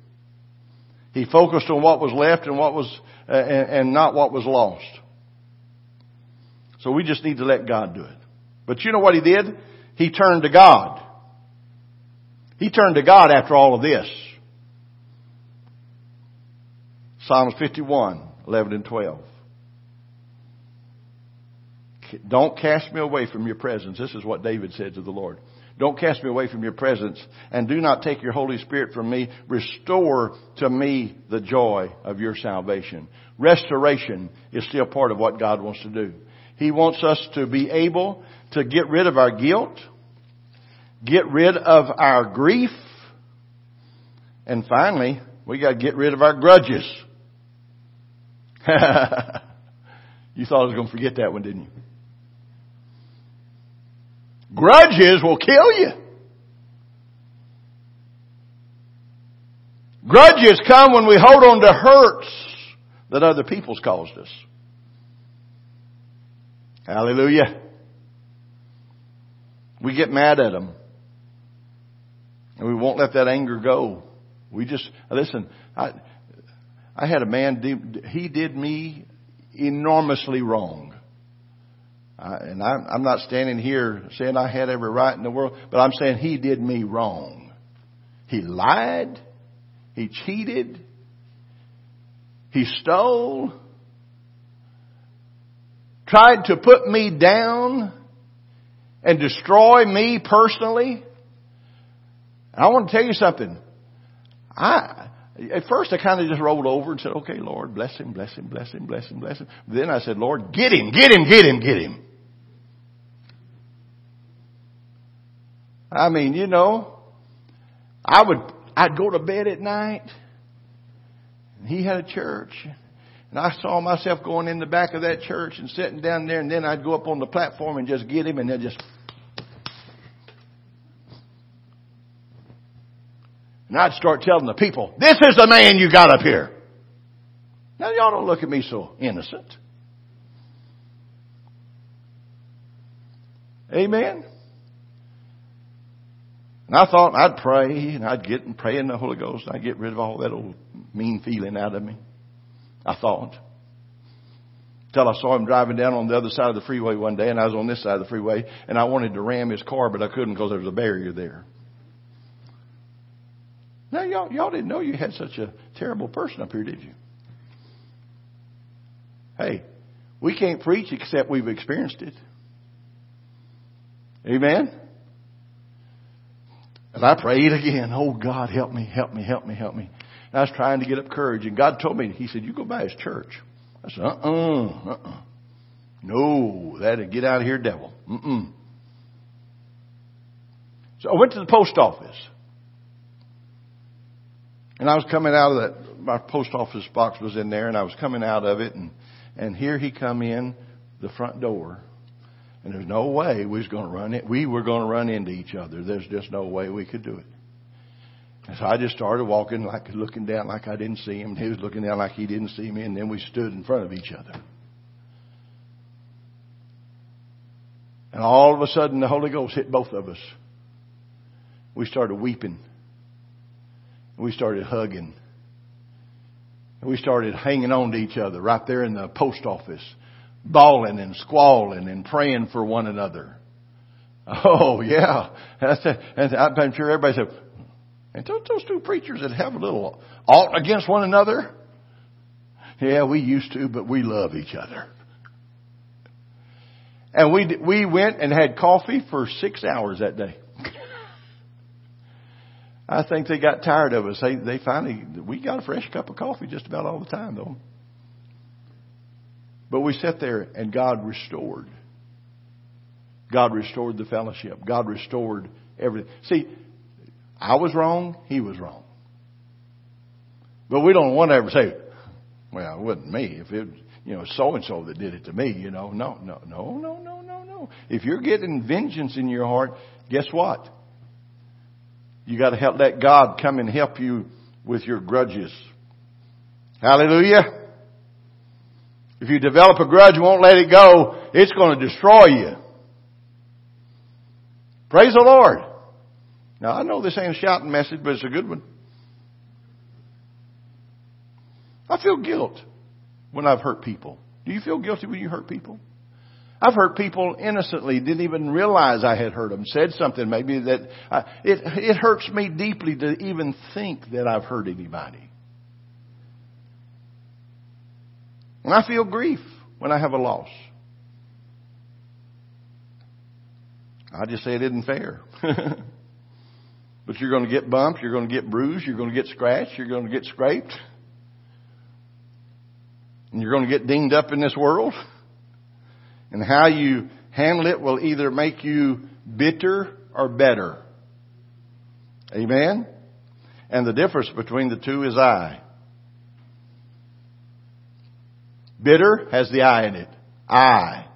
He focused on what was left and what was, uh, and, and not what was lost. So we just need to let God do it. But you know what he did? He turned to God. He turned to God after all of this. Psalms 51, 11 and 12. Don't cast me away from your presence. This is what David said to the Lord. Don't cast me away from your presence and do not take your Holy Spirit from me. Restore to me the joy of your salvation. Restoration is still part of what God wants to do. He wants us to be able to get rid of our guilt, get rid of our grief, and finally, we got to get rid of our grudges. [laughs] you thought I was going to forget that one, didn't you? Grudges will kill you. Grudges come when we hold on to hurts that other people's caused us. Hallelujah. We get mad at them. And we won't let that anger go. We just, listen, I, I had a man, he did me enormously wrong. I, and I, I'm not standing here saying I had every right in the world, but I'm saying he did me wrong. He lied. He cheated. He stole. Tried to put me down and destroy me personally. I want to tell you something. I, at first I kind of just rolled over and said, okay, Lord, bless him, bless him, bless him, bless him, bless him. Then I said, Lord, get him, get him, get him, get him. I mean, you know, I would, I'd go to bed at night. And he had a church. And I saw myself going in the back of that church and sitting down there and then I'd go up on the platform and just get him and then just And I'd start telling the people, this is the man you got up here. Now y'all don't look at me so innocent. Amen. And I thought I'd pray and I'd get and pray in the Holy Ghost and I'd get rid of all that old mean feeling out of me. I thought. Till I saw him driving down on the other side of the freeway one day and I was on this side of the freeway and I wanted to ram his car but I couldn't because there was a barrier there. Now y'all, y'all didn't know you had such a terrible person up here, did you? Hey, we can't preach except we've experienced it. Amen? And I prayed again, oh God, help me, help me, help me, help me. And I was trying to get up courage and God told me, He said, you go by His church. I said, uh-uh, uh-uh. No, that'd get out of here, devil. Mm-mm. So I went to the post office. And I was coming out of that, my post office box was in there and I was coming out of it and, and here he come in the front door and there's no way we was going to run it. We were going to run into each other. There's just no way we could do it. And so I just started walking like looking down like I didn't see him. And he was looking down like he didn't see me. And then we stood in front of each other. And all of a sudden the Holy Ghost hit both of us. We started weeping. We started hugging. We started hanging on to each other right there in the post office, bawling and squalling and praying for one another. Oh yeah, that's a, and I'm sure everybody said, "And those, those two preachers that have a little alt against one another." Yeah, we used to, but we love each other. And we we went and had coffee for six hours that day. [laughs] I think they got tired of us. They they finally we got a fresh cup of coffee just about all the time though. But we sat there and God restored. God restored the fellowship. God restored everything. See, I was wrong, he was wrong. But we don't want to ever say, well, it wasn't me. If it, you know, so and so that did it to me, you know, no, no, no, no, no, no, no. If you're getting vengeance in your heart, guess what? You got to help let God come and help you with your grudges. Hallelujah. If you develop a grudge and won't let it go, it's going to destroy you. Praise the Lord. Now I know this ain't a shouting message, but it's a good one. I feel guilt when I've hurt people. Do you feel guilty when you hurt people? I've hurt people innocently, didn't even realize I had hurt them, said something maybe that, I, it, it hurts me deeply to even think that I've hurt anybody. And I feel grief when I have a loss. I just say it isn't fair. [laughs] but you're going to get bumped, you're going to get bruised, you're going to get scratched, you're going to get scraped. And you're going to get dinged up in this world. And how you handle it will either make you bitter or better. Amen? And the difference between the two is I. Bitter has the I in it. I.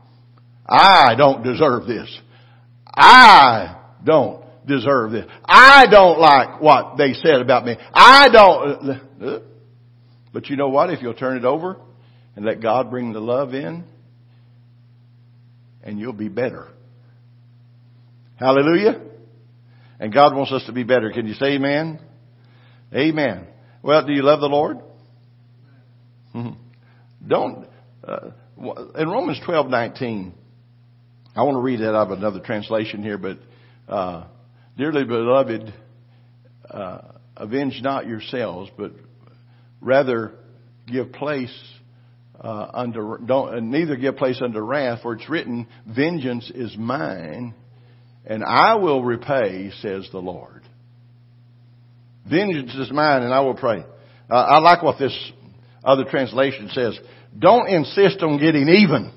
I don't deserve this. I don't deserve this. I don't like what they said about me. I don't. But you know what? If you'll turn it over and let God bring the love in, and you'll be better. Hallelujah. And God wants us to be better. Can you say amen? Amen. Well, do you love the Lord? Mm-hmm. Don't, uh, in Romans twelve nineteen. I want to read that out of another translation here, but uh, dearly beloved, uh, avenge not yourselves, but rather give place uh, under don't neither give place unto wrath, for it's written, "Vengeance is mine, and I will repay," says the Lord. Vengeance is mine, and I will pray. Uh, I like what this other translation says. Don't insist on getting even.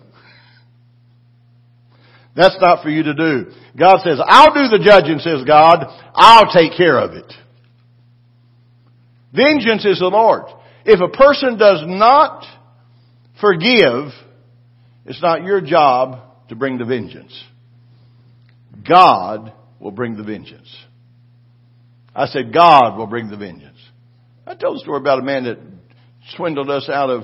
That's not for you to do. God says, I'll do the judging, says God. I'll take care of it. Vengeance is the Lord. If a person does not forgive, it's not your job to bring the vengeance. God will bring the vengeance. I said, God will bring the vengeance. I told a story about a man that swindled us out of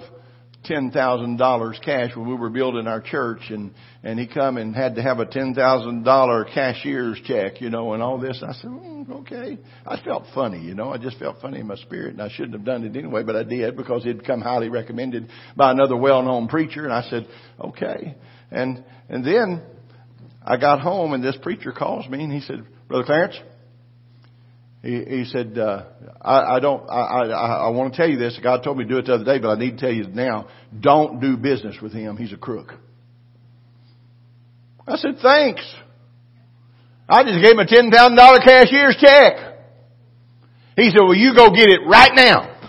$10,000 cash when we were building our church and, and he come and had to have a $10,000 cashier's check, you know, and all this. I said, mm, okay. I felt funny, you know, I just felt funny in my spirit and I shouldn't have done it anyway, but I did because he'd come highly recommended by another well-known preacher and I said, okay. And, and then I got home and this preacher calls me and he said, Brother Clarence, he, he said, uh, I, I don't, I, I, I want to tell you this. God told me to do it the other day, but I need to tell you now. Don't do business with him. He's a crook. I said, thanks. I just gave him a $10,000 cashier's check. He said, well, you go get it right now.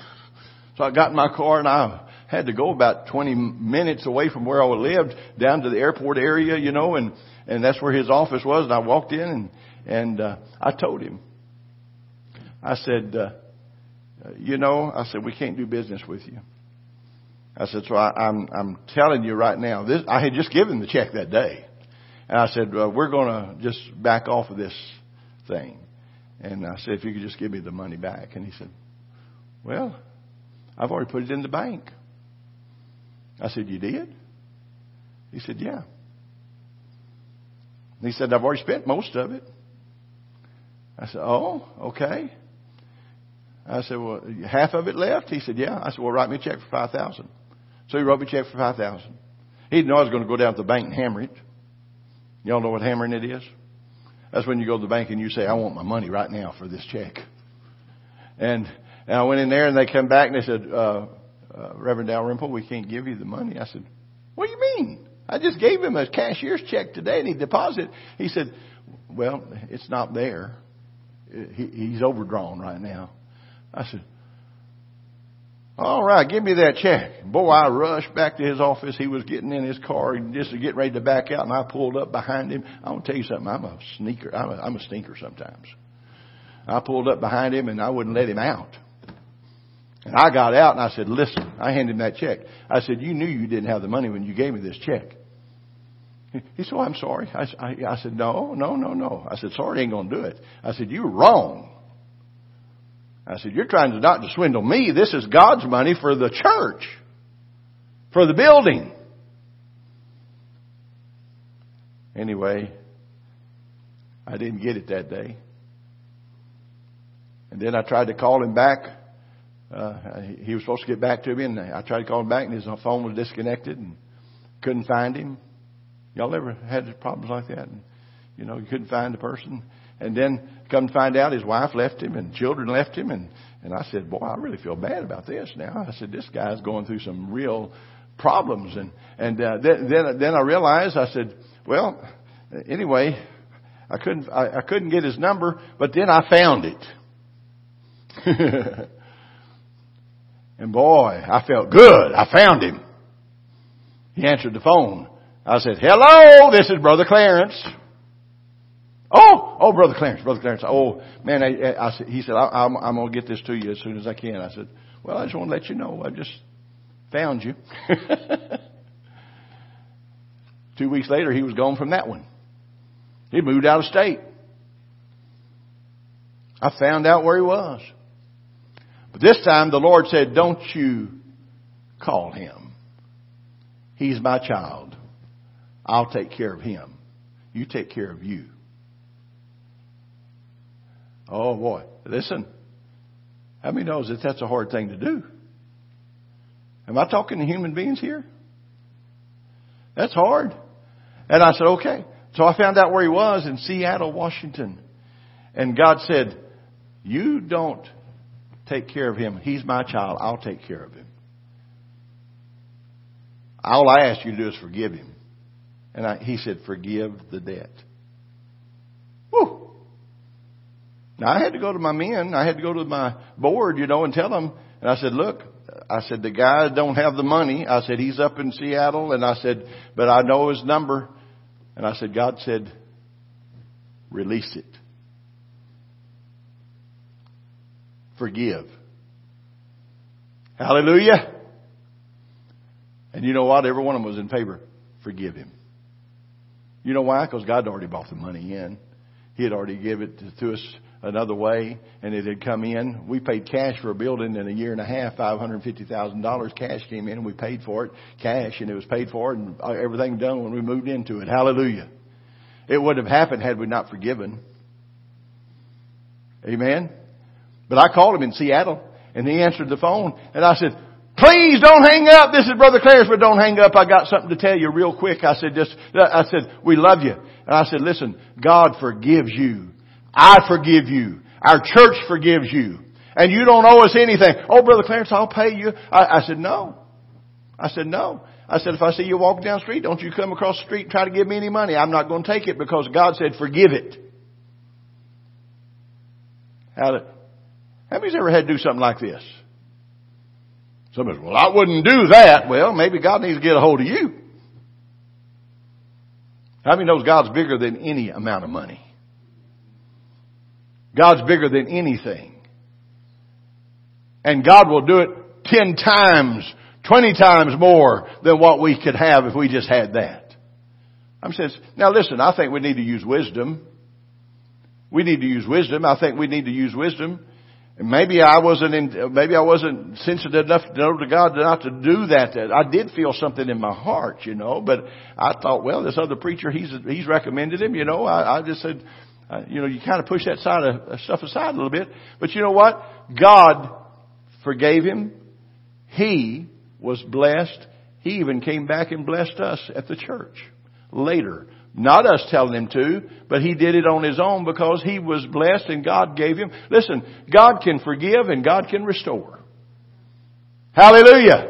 So I got in my car and I had to go about 20 minutes away from where I lived down to the airport area, you know, and, and that's where his office was. And I walked in and, and, uh, I told him, I said, uh, you know, I said, we can't do business with you. I said, so I, I'm, I'm telling you right now, this, I had just given the check that day. And I said, well, we're going to just back off of this thing. And I said, if you could just give me the money back. And he said, well, I've already put it in the bank. I said, you did? He said, yeah. And he said, I've already spent most of it. I said, oh, okay. I said, well, half of it left? He said, yeah. I said, well, write me a check for 5000 So he wrote me a check for 5000 He didn't know I was going to go down to the bank and hammer it. Y'all know what hammering it is? That's when you go to the bank and you say, I want my money right now for this check. And, and I went in there and they come back and they said, uh, uh, Reverend Dalrymple, we can't give you the money. I said, what do you mean? I just gave him a cashier's check today and he deposited. He said, well, it's not there. He, he's overdrawn right now. I said, all right, give me that check. Boy, I rushed back to his office. He was getting in his car just to get ready to back out, and I pulled up behind him. I want to tell you something. I'm a sneaker. I'm a, I'm a stinker sometimes. I pulled up behind him, and I wouldn't let him out. And I got out, and I said, "Listen." I handed him that check. I said, "You knew you didn't have the money when you gave me this check." He said, oh, I'm sorry. I, I, I said, no, no, no, no. I said, sorry ain't going to do it. I said, you're wrong. I said, you're trying to not to swindle me. This is God's money for the church, for the building. Anyway, I didn't get it that day. And then I tried to call him back. Uh, he was supposed to get back to me, and I tried to call him back, and his phone was disconnected, and couldn't find him. Y'all ever had problems like that? And, you know, you couldn't find the person. And then come to find out his wife left him and children left him. And, and I said, boy, I really feel bad about this now. I said, this guy's going through some real problems. And, and, uh, then, then, then I realized, I said, well, anyway, I couldn't, I, I couldn't get his number, but then I found it. [laughs] and boy, I felt good. I found him. He answered the phone. I said, hello, this is Brother Clarence. Oh, oh, Brother Clarence, Brother Clarence. Oh, man, I, I, I he said, I, am I'm going to get this to you as soon as I can. I said, well, I just want to let you know I just found you. [laughs] Two weeks later, he was gone from that one. He moved out of state. I found out where he was. But this time the Lord said, don't you call him. He's my child. I'll take care of him. You take care of you. Oh boy, listen. How many knows that that's a hard thing to do? Am I talking to human beings here? That's hard. And I said, okay. So I found out where he was in Seattle, Washington. And God said, you don't take care of him. He's my child. I'll take care of him. All I ask you to do is forgive him. And I, he said, forgive the debt. Whew. Now I had to go to my men. I had to go to my board, you know, and tell them. And I said, look, I said, the guy don't have the money. I said, he's up in Seattle. And I said, but I know his number. And I said, God said, release it. Forgive. Hallelujah. And you know what? Every one of them was in favor. Forgive him. You know why? Because God already bought the money in. He had already given it to us another way, and it had come in. We paid cash for a building in a year and a half, five hundred fifty thousand dollars. Cash came in, and we paid for it, cash, and it was paid for, and everything done when we moved into it. Hallelujah! It wouldn't have happened had we not forgiven. Amen. But I called him in Seattle, and he answered the phone, and I said, Please don't hang up. This is Brother Clarence, but don't hang up. I got something to tell you real quick. I said, just, I said, we love you. And I said, listen, God forgives you. I forgive you. Our church forgives you. And you don't owe us anything. Oh, Brother Clarence, I'll pay you. I, I said, no. I said, no. I said, if I see you walking down the street, don't you come across the street and try to give me any money. I'm not going to take it because God said, forgive it. How, how many's ever had to do something like this? Somebody says, well, I wouldn't do that. Well, maybe God needs to get a hold of you. How many knows God's bigger than any amount of money? God's bigger than anything. And God will do it ten times, twenty times more than what we could have if we just had that. I'm saying, now listen, I think we need to use wisdom. We need to use wisdom. I think we need to use wisdom. And maybe I wasn't in, maybe I wasn't sensitive enough to know to God not to do that. I did feel something in my heart, you know, but I thought, well, this other preacher, he's, he's recommended him, you know, I, I just said, uh, you know, you kind of push that side of uh, stuff aside a little bit. But you know what? God forgave him. He was blessed. He even came back and blessed us at the church later. Not us telling him to, but he did it on his own because he was blessed and God gave him. Listen, God can forgive and God can restore. Hallelujah.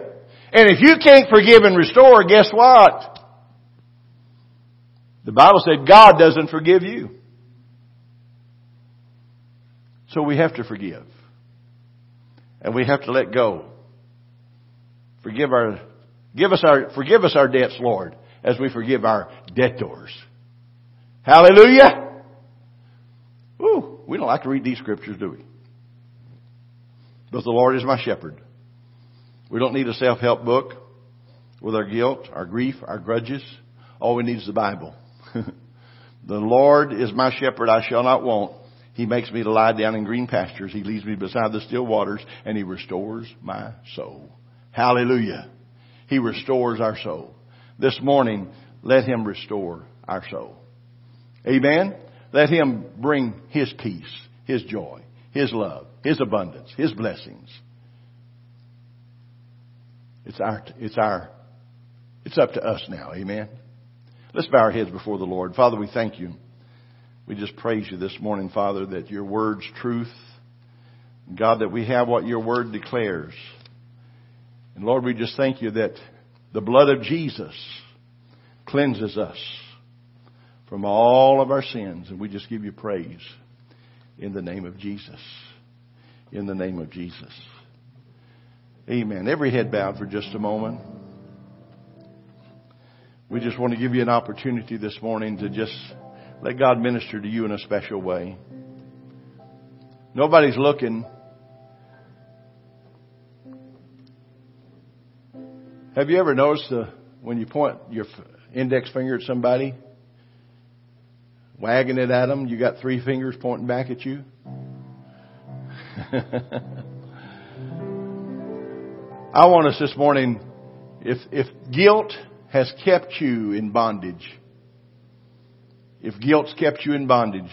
And if you can't forgive and restore, guess what? The Bible said God doesn't forgive you. So we have to forgive. And we have to let go. Forgive our, give us our, forgive us our debts, Lord as we forgive our debtors. Hallelujah! Ooh, we don't like to read these scriptures, do we? But the Lord is my shepherd. We don't need a self-help book with our guilt, our grief, our grudges. All we need is the Bible. [laughs] the Lord is my shepherd, I shall not want. He makes me to lie down in green pastures. He leads me beside the still waters and He restores my soul. Hallelujah. He restores our soul this morning, let Him restore our soul. Amen? Let Him bring His peace, His joy, His love, His abundance, His blessings. It's our, it's our, it's up to us now. Amen? Let's bow our heads before the Lord. Father, we thank you. We just praise you this morning, Father, that your word's truth. God, that we have what your word declares. And Lord, we just thank you that the blood of Jesus cleanses us from all of our sins. And we just give you praise in the name of Jesus. In the name of Jesus. Amen. Every head bowed for just a moment. We just want to give you an opportunity this morning to just let God minister to you in a special way. Nobody's looking. Have you ever noticed uh, when you point your index finger at somebody, wagging it at them, you got three fingers pointing back at you? [laughs] I want us this morning, if, if guilt has kept you in bondage, if guilt's kept you in bondage,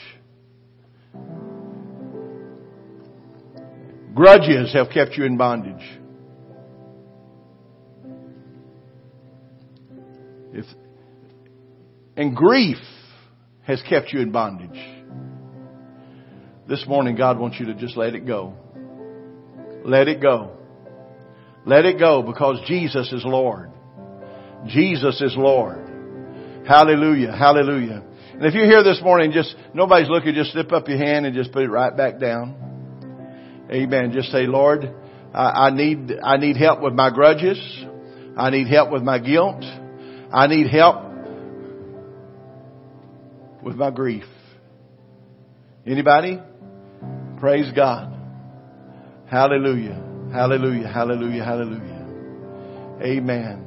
grudges have kept you in bondage, If, and grief has kept you in bondage. This morning, God wants you to just let it go. Let it go. Let it go because Jesus is Lord. Jesus is Lord. Hallelujah. Hallelujah. And if you're here this morning, just, nobody's looking, just slip up your hand and just put it right back down. Amen. Just say, Lord, I, I need, I need help with my grudges. I need help with my guilt. I need help with my grief. Anybody? Praise God. Hallelujah. Hallelujah. Hallelujah. Hallelujah. Amen.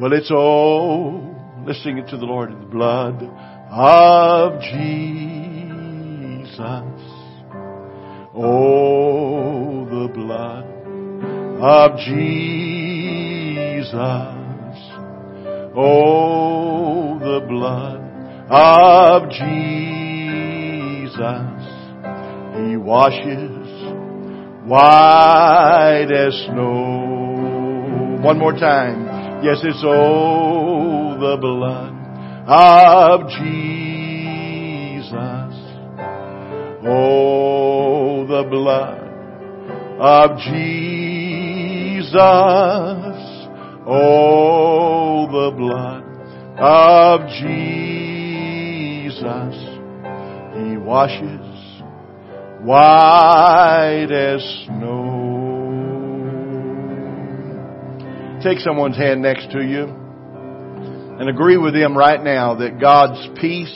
Well, it's all, let's sing it to the Lord in the blood of Jesus. Oh, the blood of Jesus. Oh, the blood of Jesus. He washes white as snow. One more time. Yes, it's oh, the blood of Jesus. Oh, the blood of Jesus. Oh, the blood of Jesus. He washes white as snow. Take someone's hand next to you and agree with them right now that God's peace,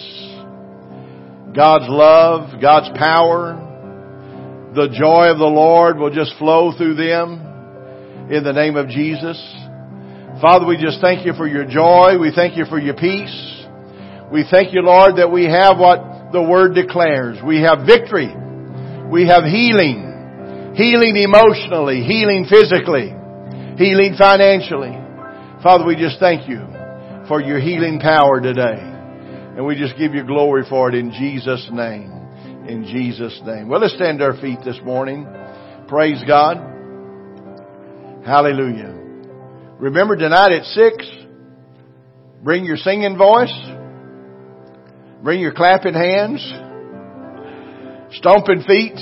God's love, God's power, the joy of the Lord will just flow through them in the name of Jesus. Father, we just thank you for your joy. We thank you for your peace. We thank you, Lord, that we have what the Word declares. We have victory. We have healing. Healing emotionally, healing physically, healing financially. Father, we just thank you for your healing power today. And we just give you glory for it in Jesus' name. In Jesus' name. Well, let's stand to our feet this morning. Praise God. Hallelujah. Remember tonight at six, bring your singing voice. Bring your clapping hands. Stomping feet.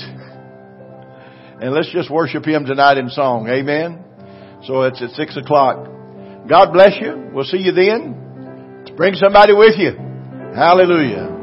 And let's just worship Him tonight in song. Amen. So it's at six o'clock. God bless you. We'll see you then. Bring somebody with you. Hallelujah.